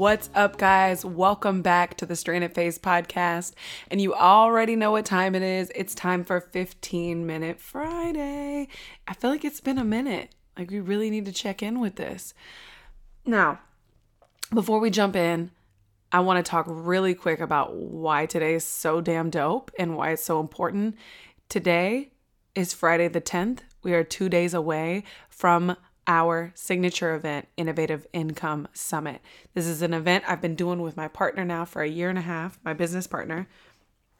What's up, guys? Welcome back to the Stranded Phase podcast. And you already know what time it is. It's time for 15 Minute Friday. I feel like it's been a minute. Like, we really need to check in with this. Now, before we jump in, I want to talk really quick about why today is so damn dope and why it's so important. Today is Friday the 10th. We are two days away from our signature event, Innovative Income Summit. This is an event I've been doing with my partner now for a year and a half, my business partner.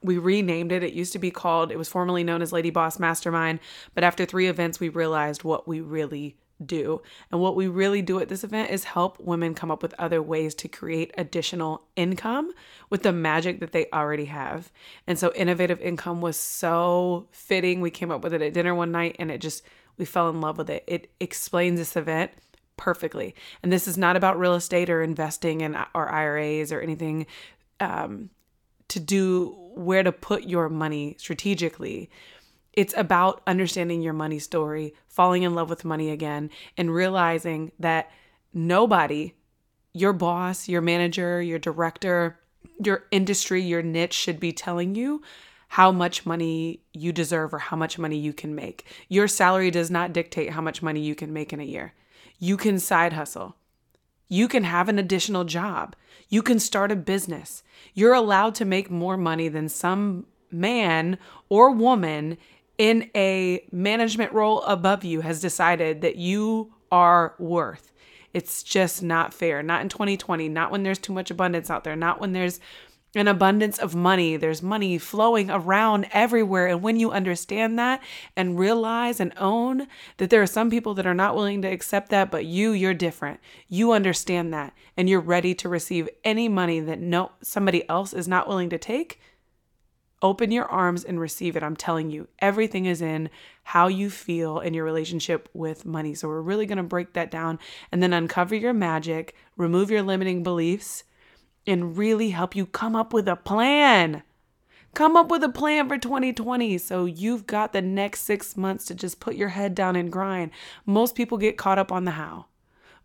We renamed it. It used to be called, it was formerly known as Lady Boss Mastermind. But after three events, we realized what we really do. And what we really do at this event is help women come up with other ways to create additional income with the magic that they already have. And so, innovative income was so fitting. We came up with it at dinner one night and it just, we fell in love with it. It explains this event perfectly. And this is not about real estate or investing in or IRAs or anything um, to do where to put your money strategically. It's about understanding your money story, falling in love with money again, and realizing that nobody, your boss, your manager, your director, your industry, your niche should be telling you how much money you deserve or how much money you can make. Your salary does not dictate how much money you can make in a year. You can side hustle. You can have an additional job. You can start a business. You're allowed to make more money than some man or woman in a management role above you has decided that you are worth. It's just not fair. Not in 2020, not when there's too much abundance out there, not when there's an abundance of money. There's money flowing around everywhere. And when you understand that and realize and own that there are some people that are not willing to accept that, but you, you're different. You understand that and you're ready to receive any money that no somebody else is not willing to take. Open your arms and receive it. I'm telling you, everything is in how you feel in your relationship with money. So, we're really going to break that down and then uncover your magic, remove your limiting beliefs, and really help you come up with a plan. Come up with a plan for 2020 so you've got the next six months to just put your head down and grind. Most people get caught up on the how.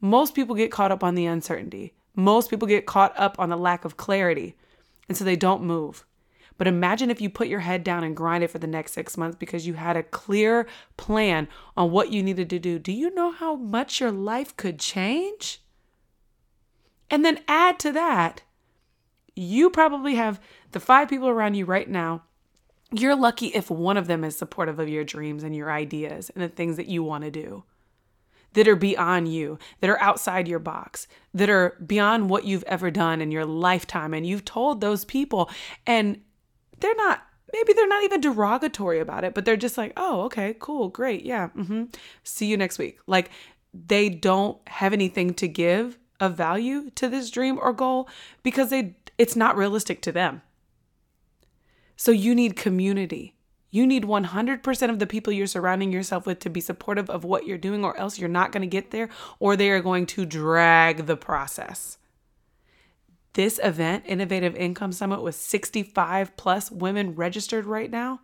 Most people get caught up on the uncertainty. Most people get caught up on the lack of clarity. And so they don't move. But imagine if you put your head down and grind it for the next six months because you had a clear plan on what you needed to do. Do you know how much your life could change? And then add to that, you probably have the five people around you right now. You're lucky if one of them is supportive of your dreams and your ideas and the things that you want to do that are beyond you, that are outside your box, that are beyond what you've ever done in your lifetime. And you've told those people, and they're not, maybe they're not even derogatory about it, but they're just like, oh, okay, cool, great, yeah, mm-hmm. see you next week. Like they don't have anything to give of value to this dream or goal because they it's not realistic to them. So you need community. You need 100% of the people you're surrounding yourself with to be supportive of what you're doing, or else you're not going to get there, or they are going to drag the process. This event, Innovative Income Summit, with 65 plus women registered right now.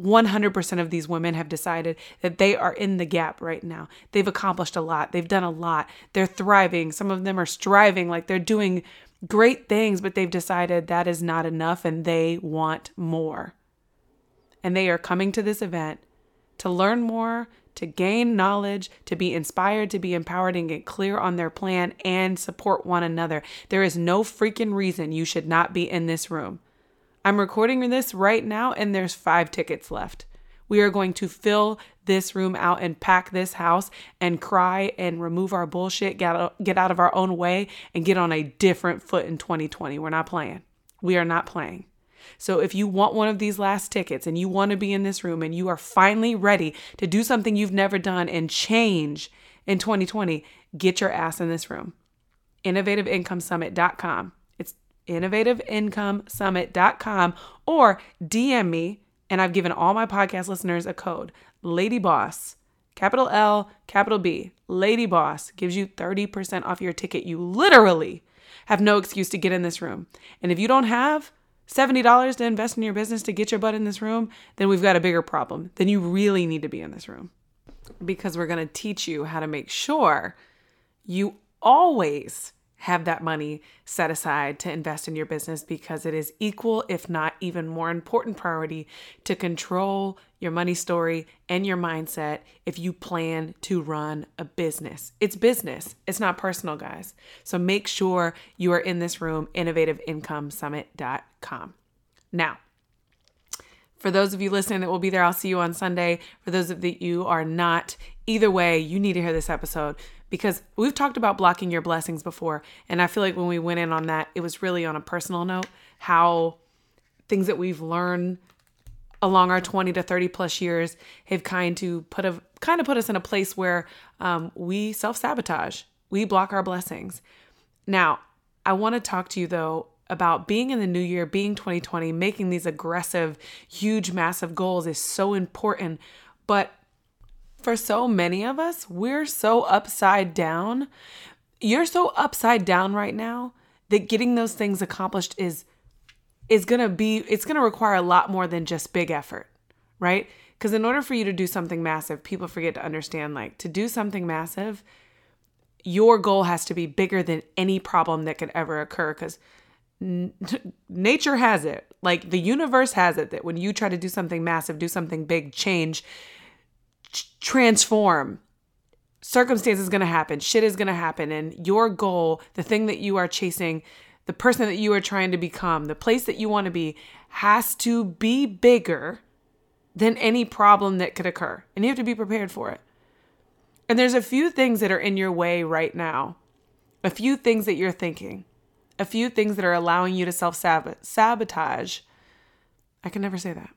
100% of these women have decided that they are in the gap right now. They've accomplished a lot. They've done a lot. They're thriving. Some of them are striving, like they're doing great things, but they've decided that is not enough and they want more. And they are coming to this event to learn more, to gain knowledge, to be inspired, to be empowered, and get clear on their plan and support one another. There is no freaking reason you should not be in this room. I'm recording this right now, and there's five tickets left. We are going to fill this room out and pack this house and cry and remove our bullshit, get out, get out of our own way, and get on a different foot in 2020. We're not playing. We are not playing. So if you want one of these last tickets and you want to be in this room and you are finally ready to do something you've never done and change in 2020, get your ass in this room. InnovativeIncomeSummit.com. It's innovativeincomesummit.com or DM me and I've given all my podcast listeners a code, Lady Boss, capital L, capital B. Lady Boss gives you 30% off your ticket. You literally have no excuse to get in this room. And if you don't have $70 to invest in your business to get your butt in this room, then we've got a bigger problem. Then you really need to be in this room because we're going to teach you how to make sure you always have that money set aside to invest in your business because it is equal, if not even more important priority to control your money story and your mindset if you plan to run a business. It's business, it's not personal, guys. So make sure you are in this room, innovativeincomesummit.com. Now, for those of you listening that will be there, I'll see you on Sunday. For those of that you are not, either way, you need to hear this episode because we've talked about blocking your blessings before. And I feel like when we went in on that, it was really on a personal note how things that we've learned along our 20 to 30 plus years have kind to put a kind of put us in a place where um, we self-sabotage we block our blessings now i want to talk to you though about being in the new year being 2020 making these aggressive huge massive goals is so important but for so many of us, we're so upside down. You're so upside down right now that getting those things accomplished is is going to be it's going to require a lot more than just big effort, right? Cuz in order for you to do something massive, people forget to understand like to do something massive, your goal has to be bigger than any problem that could ever occur cuz nature has it. Like the universe has it that when you try to do something massive, do something big, change, transform. Circumstance is going to happen, shit is going to happen, and your goal, the thing that you are chasing, the person that you are trying to become, the place that you want to be, has to be bigger than any problem that could occur. And you have to be prepared for it. And there's a few things that are in your way right now, a few things that you're thinking, a few things that are allowing you to self sabotage. I can never say that.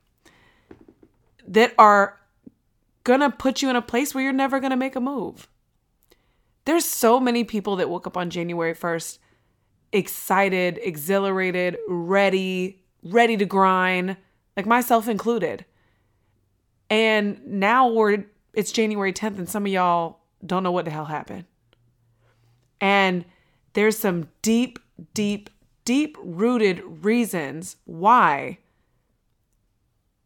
That are gonna put you in a place where you're never gonna make a move. There's so many people that woke up on January 1st excited, exhilarated, ready, ready to grind, like myself included. And now we're it's January 10th and some of y'all don't know what the hell happened. And there's some deep, deep, deep rooted reasons why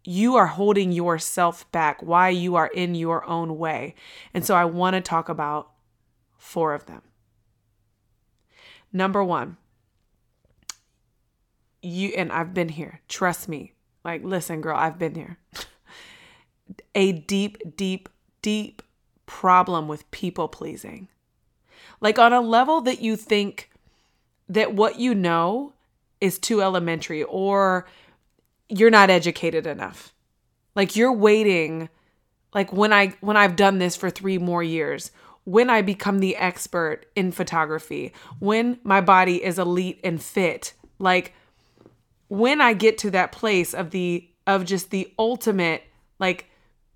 you are holding yourself back, why you are in your own way. And so I want to talk about four of them. Number one, you, and I've been here, trust me. Like, listen, girl, I've been here. A deep, deep, deep problem with people pleasing. Like, on a level that you think that what you know is too elementary or you're not educated enough. Like you're waiting like when I when I've done this for 3 more years, when I become the expert in photography, when my body is elite and fit, like when I get to that place of the of just the ultimate like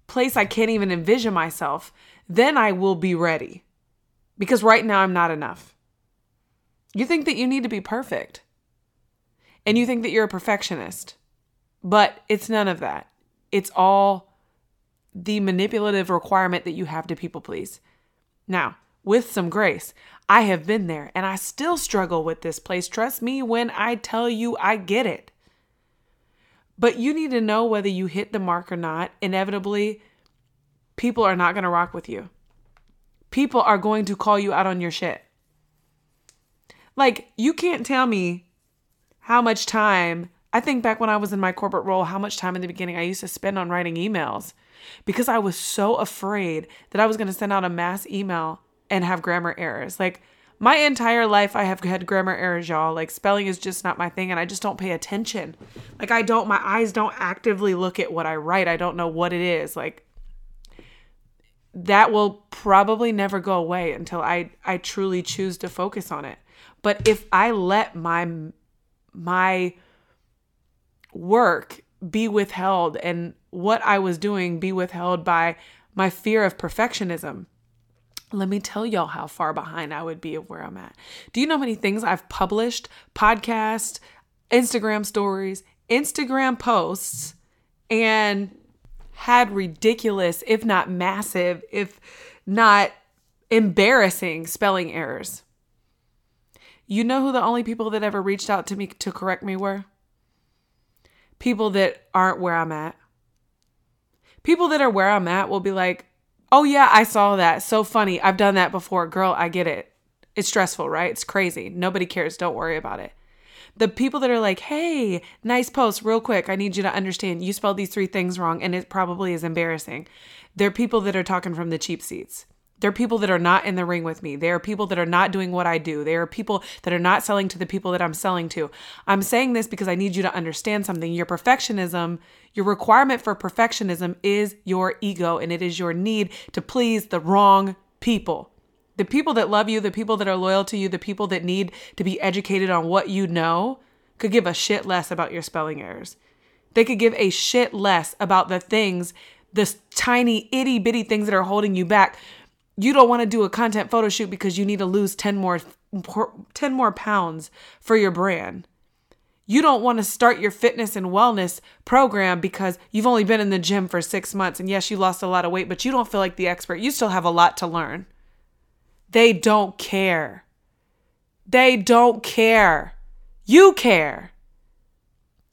place I can't even envision myself, then I will be ready. Because right now I'm not enough. You think that you need to be perfect. And you think that you're a perfectionist. But it's none of that. It's all the manipulative requirement that you have to people please. Now, with some grace, I have been there and I still struggle with this place. Trust me when I tell you I get it. But you need to know whether you hit the mark or not. Inevitably, people are not going to rock with you. People are going to call you out on your shit. Like, you can't tell me how much time I think back when I was in my corporate role, how much time in the beginning I used to spend on writing emails because I was so afraid that I was going to send out a mass email and have grammar errors. Like my entire life, I have had grammar errors, y'all. Like spelling is just not my thing, and I just don't pay attention. Like I don't, my eyes don't actively look at what I write. I don't know what it is. Like that will probably never go away until I I truly choose to focus on it. But if I let my my work be withheld and what I was doing be withheld by my fear of perfectionism. Let me tell y'all how far behind I would be of where I'm at. Do you know how many things I've published, podcast, Instagram stories, Instagram posts, and had ridiculous, if not massive, if not embarrassing spelling errors? You know who the only people that ever reached out to me to correct me were? People that aren't where I'm at. People that are where I'm at will be like, oh, yeah, I saw that. So funny. I've done that before. Girl, I get it. It's stressful, right? It's crazy. Nobody cares. Don't worry about it. The people that are like, hey, nice post, real quick. I need you to understand you spelled these three things wrong and it probably is embarrassing. They're people that are talking from the cheap seats. There are people that are not in the ring with me. There are people that are not doing what I do. There are people that are not selling to the people that I'm selling to. I'm saying this because I need you to understand something. Your perfectionism, your requirement for perfectionism is your ego and it is your need to please the wrong people. The people that love you, the people that are loyal to you, the people that need to be educated on what you know could give a shit less about your spelling errors. They could give a shit less about the things, the tiny itty bitty things that are holding you back you don't want to do a content photo shoot because you need to lose 10 more 10 more pounds for your brand. You don't want to start your fitness and wellness program because you've only been in the gym for 6 months and yes, you lost a lot of weight, but you don't feel like the expert. You still have a lot to learn. They don't care. They don't care. You care.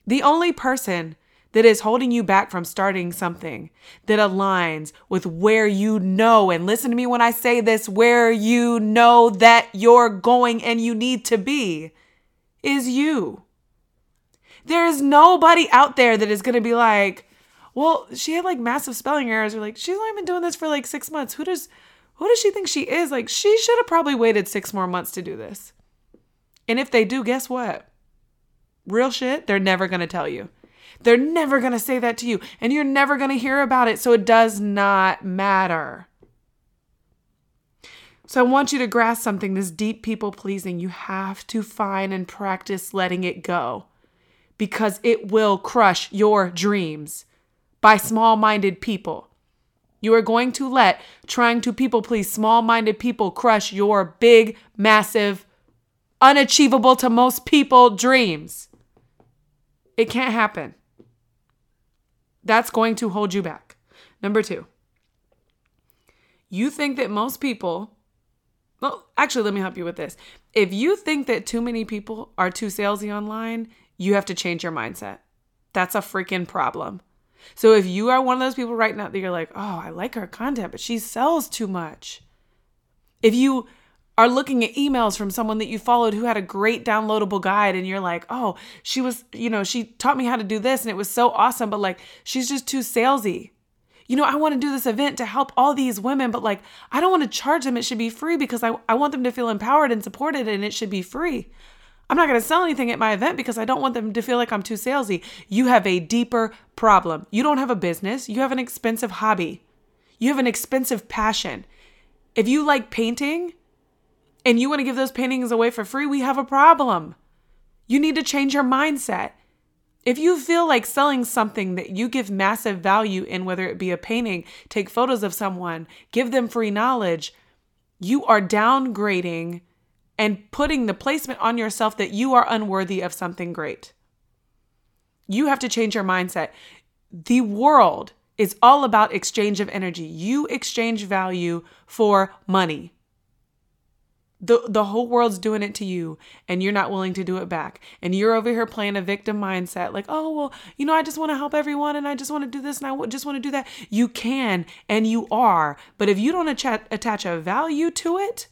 The only person that is holding you back from starting something that aligns with where you know, and listen to me when I say this, where you know that you're going and you need to be is you. There's nobody out there that is going to be like, well, she had like massive spelling errors, or like, she's only been doing this for like six months. Who does, who does she think she is? Like, she should have probably waited six more months to do this. And if they do, guess what? Real shit, they're never going to tell you. They're never going to say that to you, and you're never going to hear about it. So it does not matter. So I want you to grasp something this deep people pleasing. You have to find and practice letting it go because it will crush your dreams by small minded people. You are going to let trying to people please small minded people crush your big, massive, unachievable to most people dreams. It can't happen. That's going to hold you back. Number two, you think that most people, well, actually, let me help you with this. If you think that too many people are too salesy online, you have to change your mindset. That's a freaking problem. So if you are one of those people right now that you're like, oh, I like her content, but she sells too much. If you are looking at emails from someone that you followed who had a great downloadable guide and you're like, oh, she was, you know, she taught me how to do this and it was so awesome, but like she's just too salesy. You know, I want to do this event to help all these women, but like I don't want to charge them. It should be free because I, I want them to feel empowered and supported and it should be free. I'm not going to sell anything at my event because I don't want them to feel like I'm too salesy. You have a deeper problem. You don't have a business, you have an expensive hobby, you have an expensive passion. If you like painting, and you want to give those paintings away for free, we have a problem. You need to change your mindset. If you feel like selling something that you give massive value in, whether it be a painting, take photos of someone, give them free knowledge, you are downgrading and putting the placement on yourself that you are unworthy of something great. You have to change your mindset. The world is all about exchange of energy. You exchange value for money the the whole world's doing it to you and you're not willing to do it back. And you're over here playing a victim mindset like oh well you know i just want to help everyone and i just want to do this and i just want to do that. You can and you are but if you don't attach, attach a value to it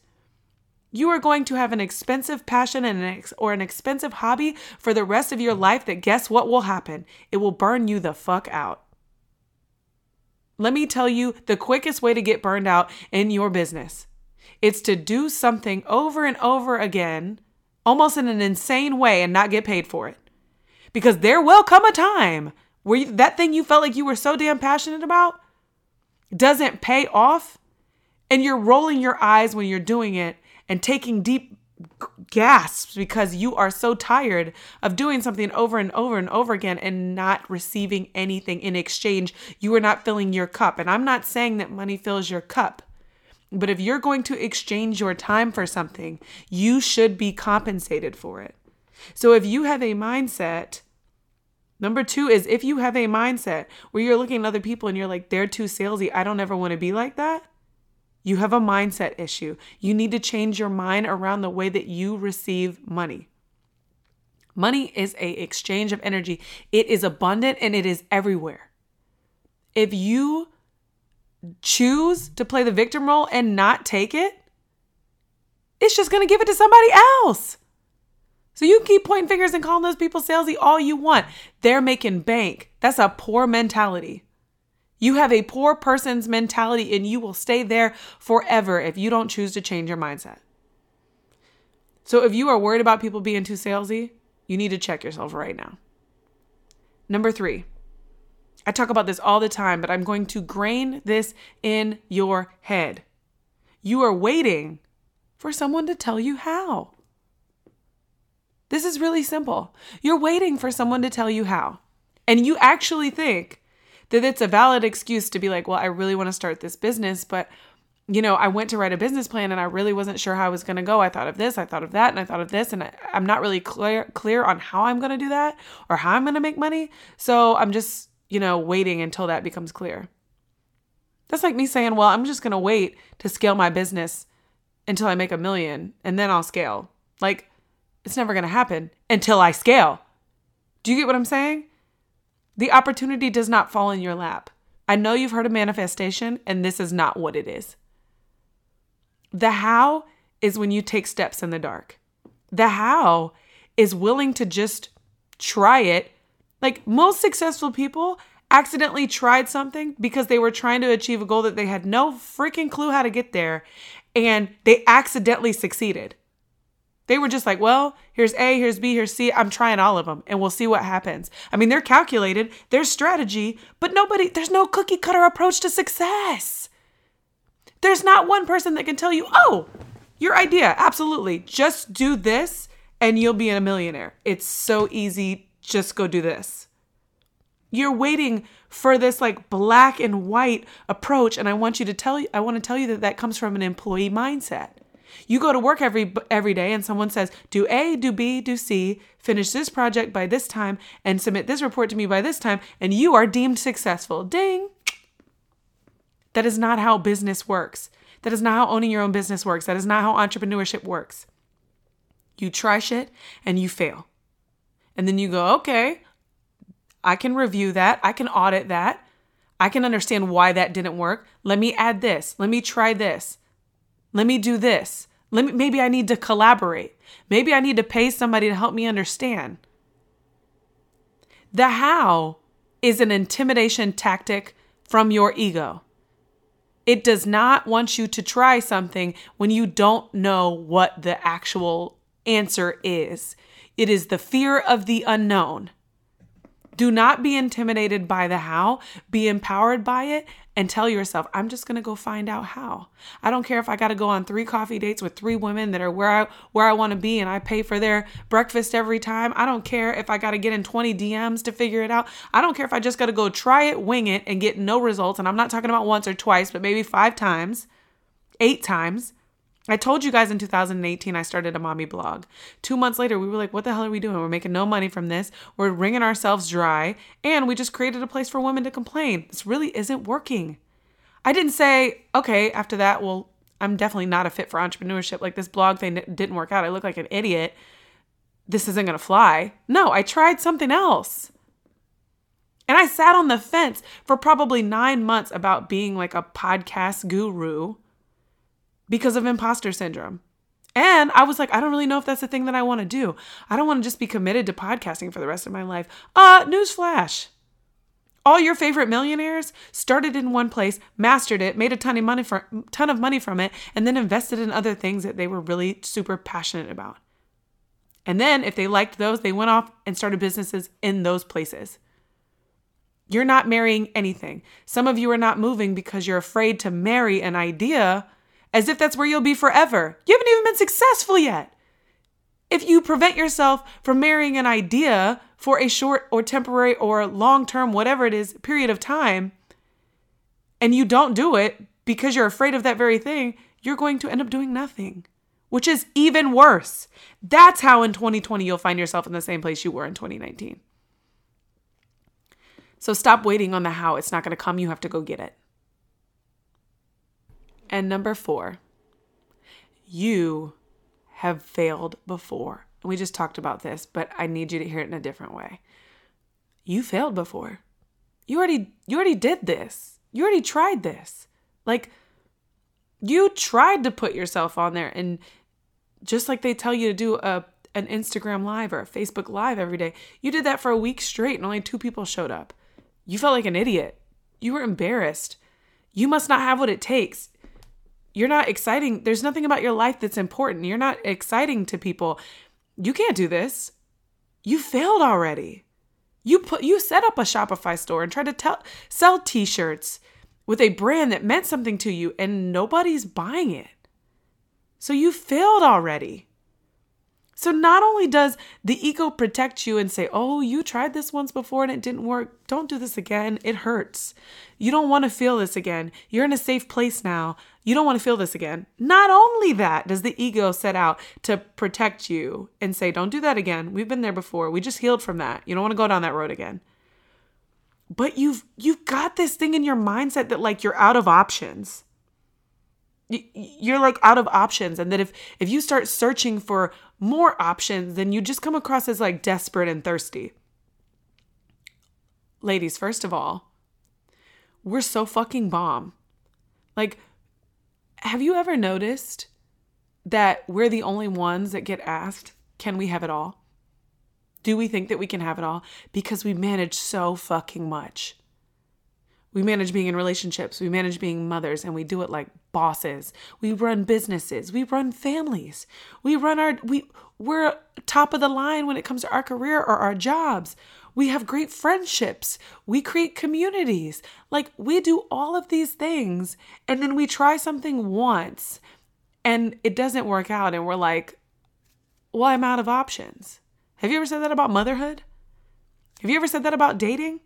you are going to have an expensive passion and an ex- or an expensive hobby for the rest of your life that guess what will happen? It will burn you the fuck out. Let me tell you the quickest way to get burned out in your business it's to do something over and over again, almost in an insane way, and not get paid for it. Because there will come a time where you, that thing you felt like you were so damn passionate about doesn't pay off, and you're rolling your eyes when you're doing it and taking deep gasps because you are so tired of doing something over and over and over again and not receiving anything in exchange. You are not filling your cup. And I'm not saying that money fills your cup. But if you're going to exchange your time for something, you should be compensated for it. So if you have a mindset, number two is if you have a mindset where you're looking at other people and you're like, they're too salesy, I don't ever want to be like that. You have a mindset issue. You need to change your mind around the way that you receive money. Money is a exchange of energy. It is abundant and it is everywhere. If you choose to play the victim role and not take it, it's just going to give it to somebody else. So you keep pointing fingers and calling those people salesy all you want. They're making bank. That's a poor mentality. You have a poor person's mentality and you will stay there forever if you don't choose to change your mindset. So if you are worried about people being too salesy, you need to check yourself right now. Number three, I talk about this all the time, but I'm going to grain this in your head. You are waiting for someone to tell you how. This is really simple. You're waiting for someone to tell you how. And you actually think that it's a valid excuse to be like, well, I really want to start this business, but you know, I went to write a business plan and I really wasn't sure how I was going to go. I thought of this, I thought of that, and I thought of this, and I, am not really clear clear on how I'm going to do that or how I'm going to make money. So I'm just, you know, waiting until that becomes clear. That's like me saying, well, I'm just going to wait to scale my business until I make a million and then I'll scale. Like, it's never going to happen until I scale. Do you get what I'm saying? The opportunity does not fall in your lap. I know you've heard of manifestation, and this is not what it is. The how is when you take steps in the dark. The how is willing to just try it. Like most successful people accidentally tried something because they were trying to achieve a goal that they had no freaking clue how to get there, and they accidentally succeeded. They were just like, well, here's A, here's B, here's C. I'm trying all of them and we'll see what happens. I mean, they're calculated, there's strategy, but nobody, there's no cookie cutter approach to success. There's not one person that can tell you, oh, your idea, absolutely. Just do this and you'll be a millionaire. It's so easy. Just go do this. You're waiting for this like black and white approach. And I want you to tell you, I want to tell you that that comes from an employee mindset. You go to work every every day and someone says, "Do A, do B, do C, finish this project by this time and submit this report to me by this time and you are deemed successful." Ding. That is not how business works. That is not how owning your own business works. That is not how entrepreneurship works. You try shit and you fail. And then you go, "Okay, I can review that. I can audit that. I can understand why that didn't work. Let me add this. Let me try this. Let me do this. Let me, maybe I need to collaborate. Maybe I need to pay somebody to help me understand. The how is an intimidation tactic from your ego. It does not want you to try something when you don't know what the actual answer is. It is the fear of the unknown. Do not be intimidated by the how, be empowered by it, and tell yourself, I'm just to go find out how. I don't care if I got to go on three coffee dates with three women that are where I where I want to be and I pay for their breakfast every time. I don't care if I got to get in 20 DMs to figure it out. I don't care if I just got to go try it, wing it and get no results and I'm not talking about once or twice, but maybe 5 times, 8 times. I told you guys in 2018 I started a mommy blog. Two months later, we were like, what the hell are we doing? We're making no money from this. We're wringing ourselves dry. And we just created a place for women to complain. This really isn't working. I didn't say, okay, after that, well, I'm definitely not a fit for entrepreneurship. Like this blog thing didn't work out. I look like an idiot. This isn't going to fly. No, I tried something else. And I sat on the fence for probably nine months about being like a podcast guru because of imposter syndrome. And I was like, I don't really know if that's the thing that I want to do. I don't want to just be committed to podcasting for the rest of my life. Uh, newsflash. All your favorite millionaires started in one place, mastered it, made a ton of money for ton of money from it, and then invested in other things that they were really super passionate about. And then if they liked those, they went off and started businesses in those places. You're not marrying anything. Some of you are not moving because you're afraid to marry an idea as if that's where you'll be forever. You haven't even been successful yet. If you prevent yourself from marrying an idea for a short or temporary or long term, whatever it is, period of time, and you don't do it because you're afraid of that very thing, you're going to end up doing nothing, which is even worse. That's how in 2020 you'll find yourself in the same place you were in 2019. So stop waiting on the how. It's not going to come. You have to go get it. And number four, you have failed before. We just talked about this, but I need you to hear it in a different way. You failed before. You already you already did this. You already tried this. Like you tried to put yourself on there and just like they tell you to do a an Instagram live or a Facebook live every day, you did that for a week straight and only two people showed up. You felt like an idiot. You were embarrassed. You must not have what it takes. You're not exciting. There's nothing about your life that's important. You're not exciting to people. You can't do this. You failed already. You put you set up a Shopify store and tried to tell, sell t-shirts with a brand that meant something to you and nobody's buying it. So you failed already. So not only does the ego protect you and say, "Oh, you tried this once before and it didn't work. Don't do this again. It hurts. You don't want to feel this again. You're in a safe place now. You don't want to feel this again." Not only that does the ego set out to protect you and say, "Don't do that again. We've been there before. We just healed from that. You don't want to go down that road again." but you've you've got this thing in your mindset that like you're out of options you're like out of options and that if if you start searching for more options than you just come across as like desperate and thirsty ladies first of all we're so fucking bomb like have you ever noticed that we're the only ones that get asked can we have it all do we think that we can have it all? Because we manage so fucking much. We manage being in relationships, we manage being mothers, and we do it like bosses. We run businesses, we run families. We run our we we're top of the line when it comes to our career or our jobs. We have great friendships. We create communities. Like we do all of these things and then we try something once and it doesn't work out and we're like, "Well, I'm out of options." Have you ever said that about motherhood? Have you ever said that about dating?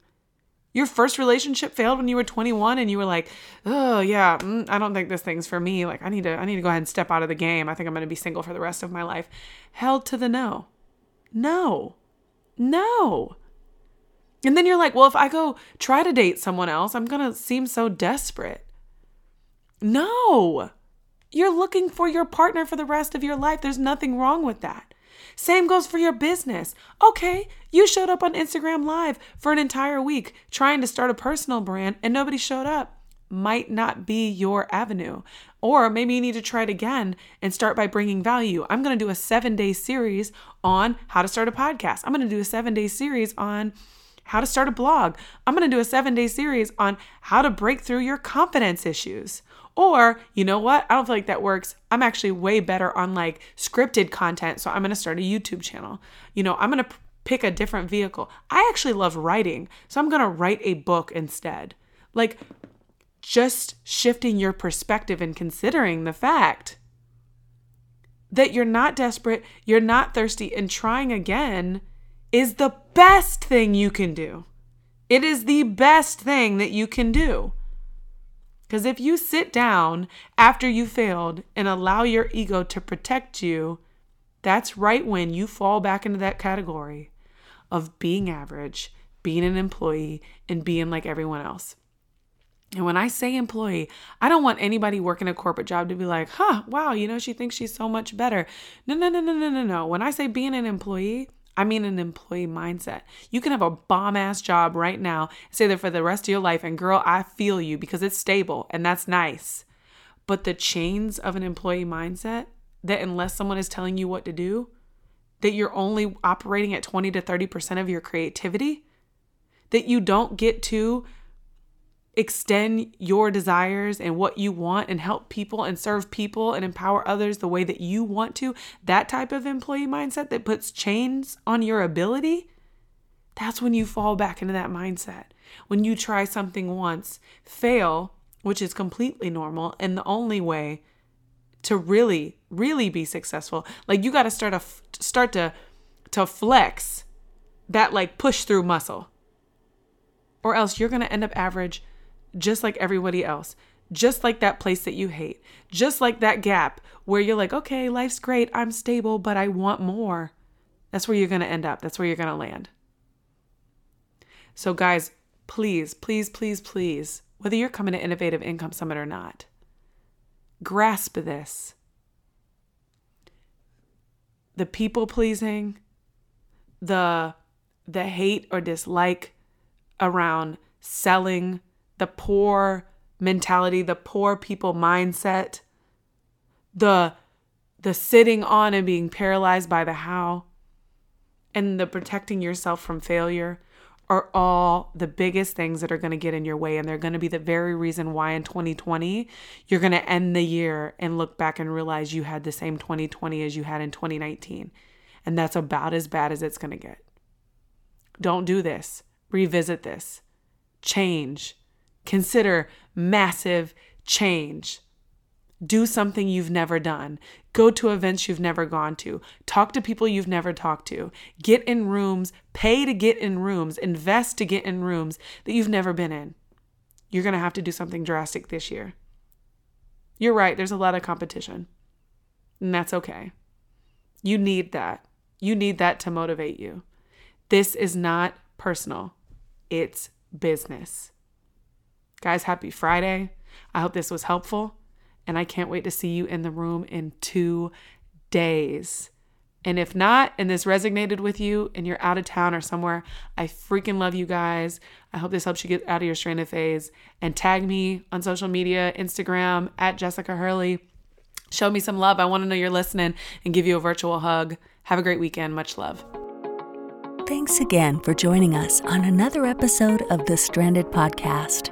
Your first relationship failed when you were 21 and you were like, "Oh, yeah, mm, I don't think this thing's for me. Like I need to I need to go ahead and step out of the game. I think I'm going to be single for the rest of my life." Held to the no. No. No. And then you're like, "Well, if I go try to date someone else, I'm going to seem so desperate." No. You're looking for your partner for the rest of your life. There's nothing wrong with that. Same goes for your business. Okay, you showed up on Instagram Live for an entire week trying to start a personal brand and nobody showed up. Might not be your avenue. Or maybe you need to try it again and start by bringing value. I'm going to do a seven day series on how to start a podcast. I'm going to do a seven day series on how to start a blog. I'm going to do a seven day series on how to break through your confidence issues. Or, you know what? I don't feel like that works. I'm actually way better on like scripted content. So I'm going to start a YouTube channel. You know, I'm going to p- pick a different vehicle. I actually love writing. So I'm going to write a book instead. Like, just shifting your perspective and considering the fact that you're not desperate, you're not thirsty, and trying again is the best thing you can do. It is the best thing that you can do. Because if you sit down after you failed and allow your ego to protect you, that's right when you fall back into that category of being average, being an employee, and being like everyone else. And when I say employee, I don't want anybody working a corporate job to be like, huh, wow, you know, she thinks she's so much better. No, no, no, no, no, no, no. When I say being an employee, I mean an employee mindset. You can have a bomb ass job right now, say that for the rest of your life, and girl, I feel you because it's stable and that's nice. But the chains of an employee mindset that unless someone is telling you what to do, that you're only operating at 20 to 30% of your creativity, that you don't get to extend your desires and what you want and help people and serve people and empower others the way that you want to, that type of employee mindset that puts chains on your ability, that's when you fall back into that mindset. When you try something once, fail, which is completely normal and the only way to really, really be successful. Like you got to start a start to to flex that like push through muscle. Or else you're going to end up average just like everybody else. Just like that place that you hate. Just like that gap where you're like, "Okay, life's great. I'm stable, but I want more." That's where you're going to end up. That's where you're going to land. So guys, please, please, please, please, whether you're coming to Innovative Income Summit or not, grasp this. The people pleasing, the the hate or dislike around selling, the poor mentality, the poor people mindset, the the sitting on and being paralyzed by the how, and the protecting yourself from failure are all the biggest things that are going to get in your way. And they're going to be the very reason why in 2020, you're going to end the year and look back and realize you had the same 2020 as you had in 2019. And that's about as bad as it's going to get. Don't do this. Revisit this. Change. Consider massive change. Do something you've never done. Go to events you've never gone to. Talk to people you've never talked to. Get in rooms, pay to get in rooms, invest to get in rooms that you've never been in. You're going to have to do something drastic this year. You're right, there's a lot of competition. And that's okay. You need that. You need that to motivate you. This is not personal, it's business. Guys, happy Friday. I hope this was helpful and I can't wait to see you in the room in two days. And if not, and this resonated with you and you're out of town or somewhere, I freaking love you guys. I hope this helps you get out of your stranded phase. And tag me on social media Instagram at Jessica Hurley. Show me some love. I want to know you're listening and give you a virtual hug. Have a great weekend. Much love. Thanks again for joining us on another episode of the Stranded Podcast.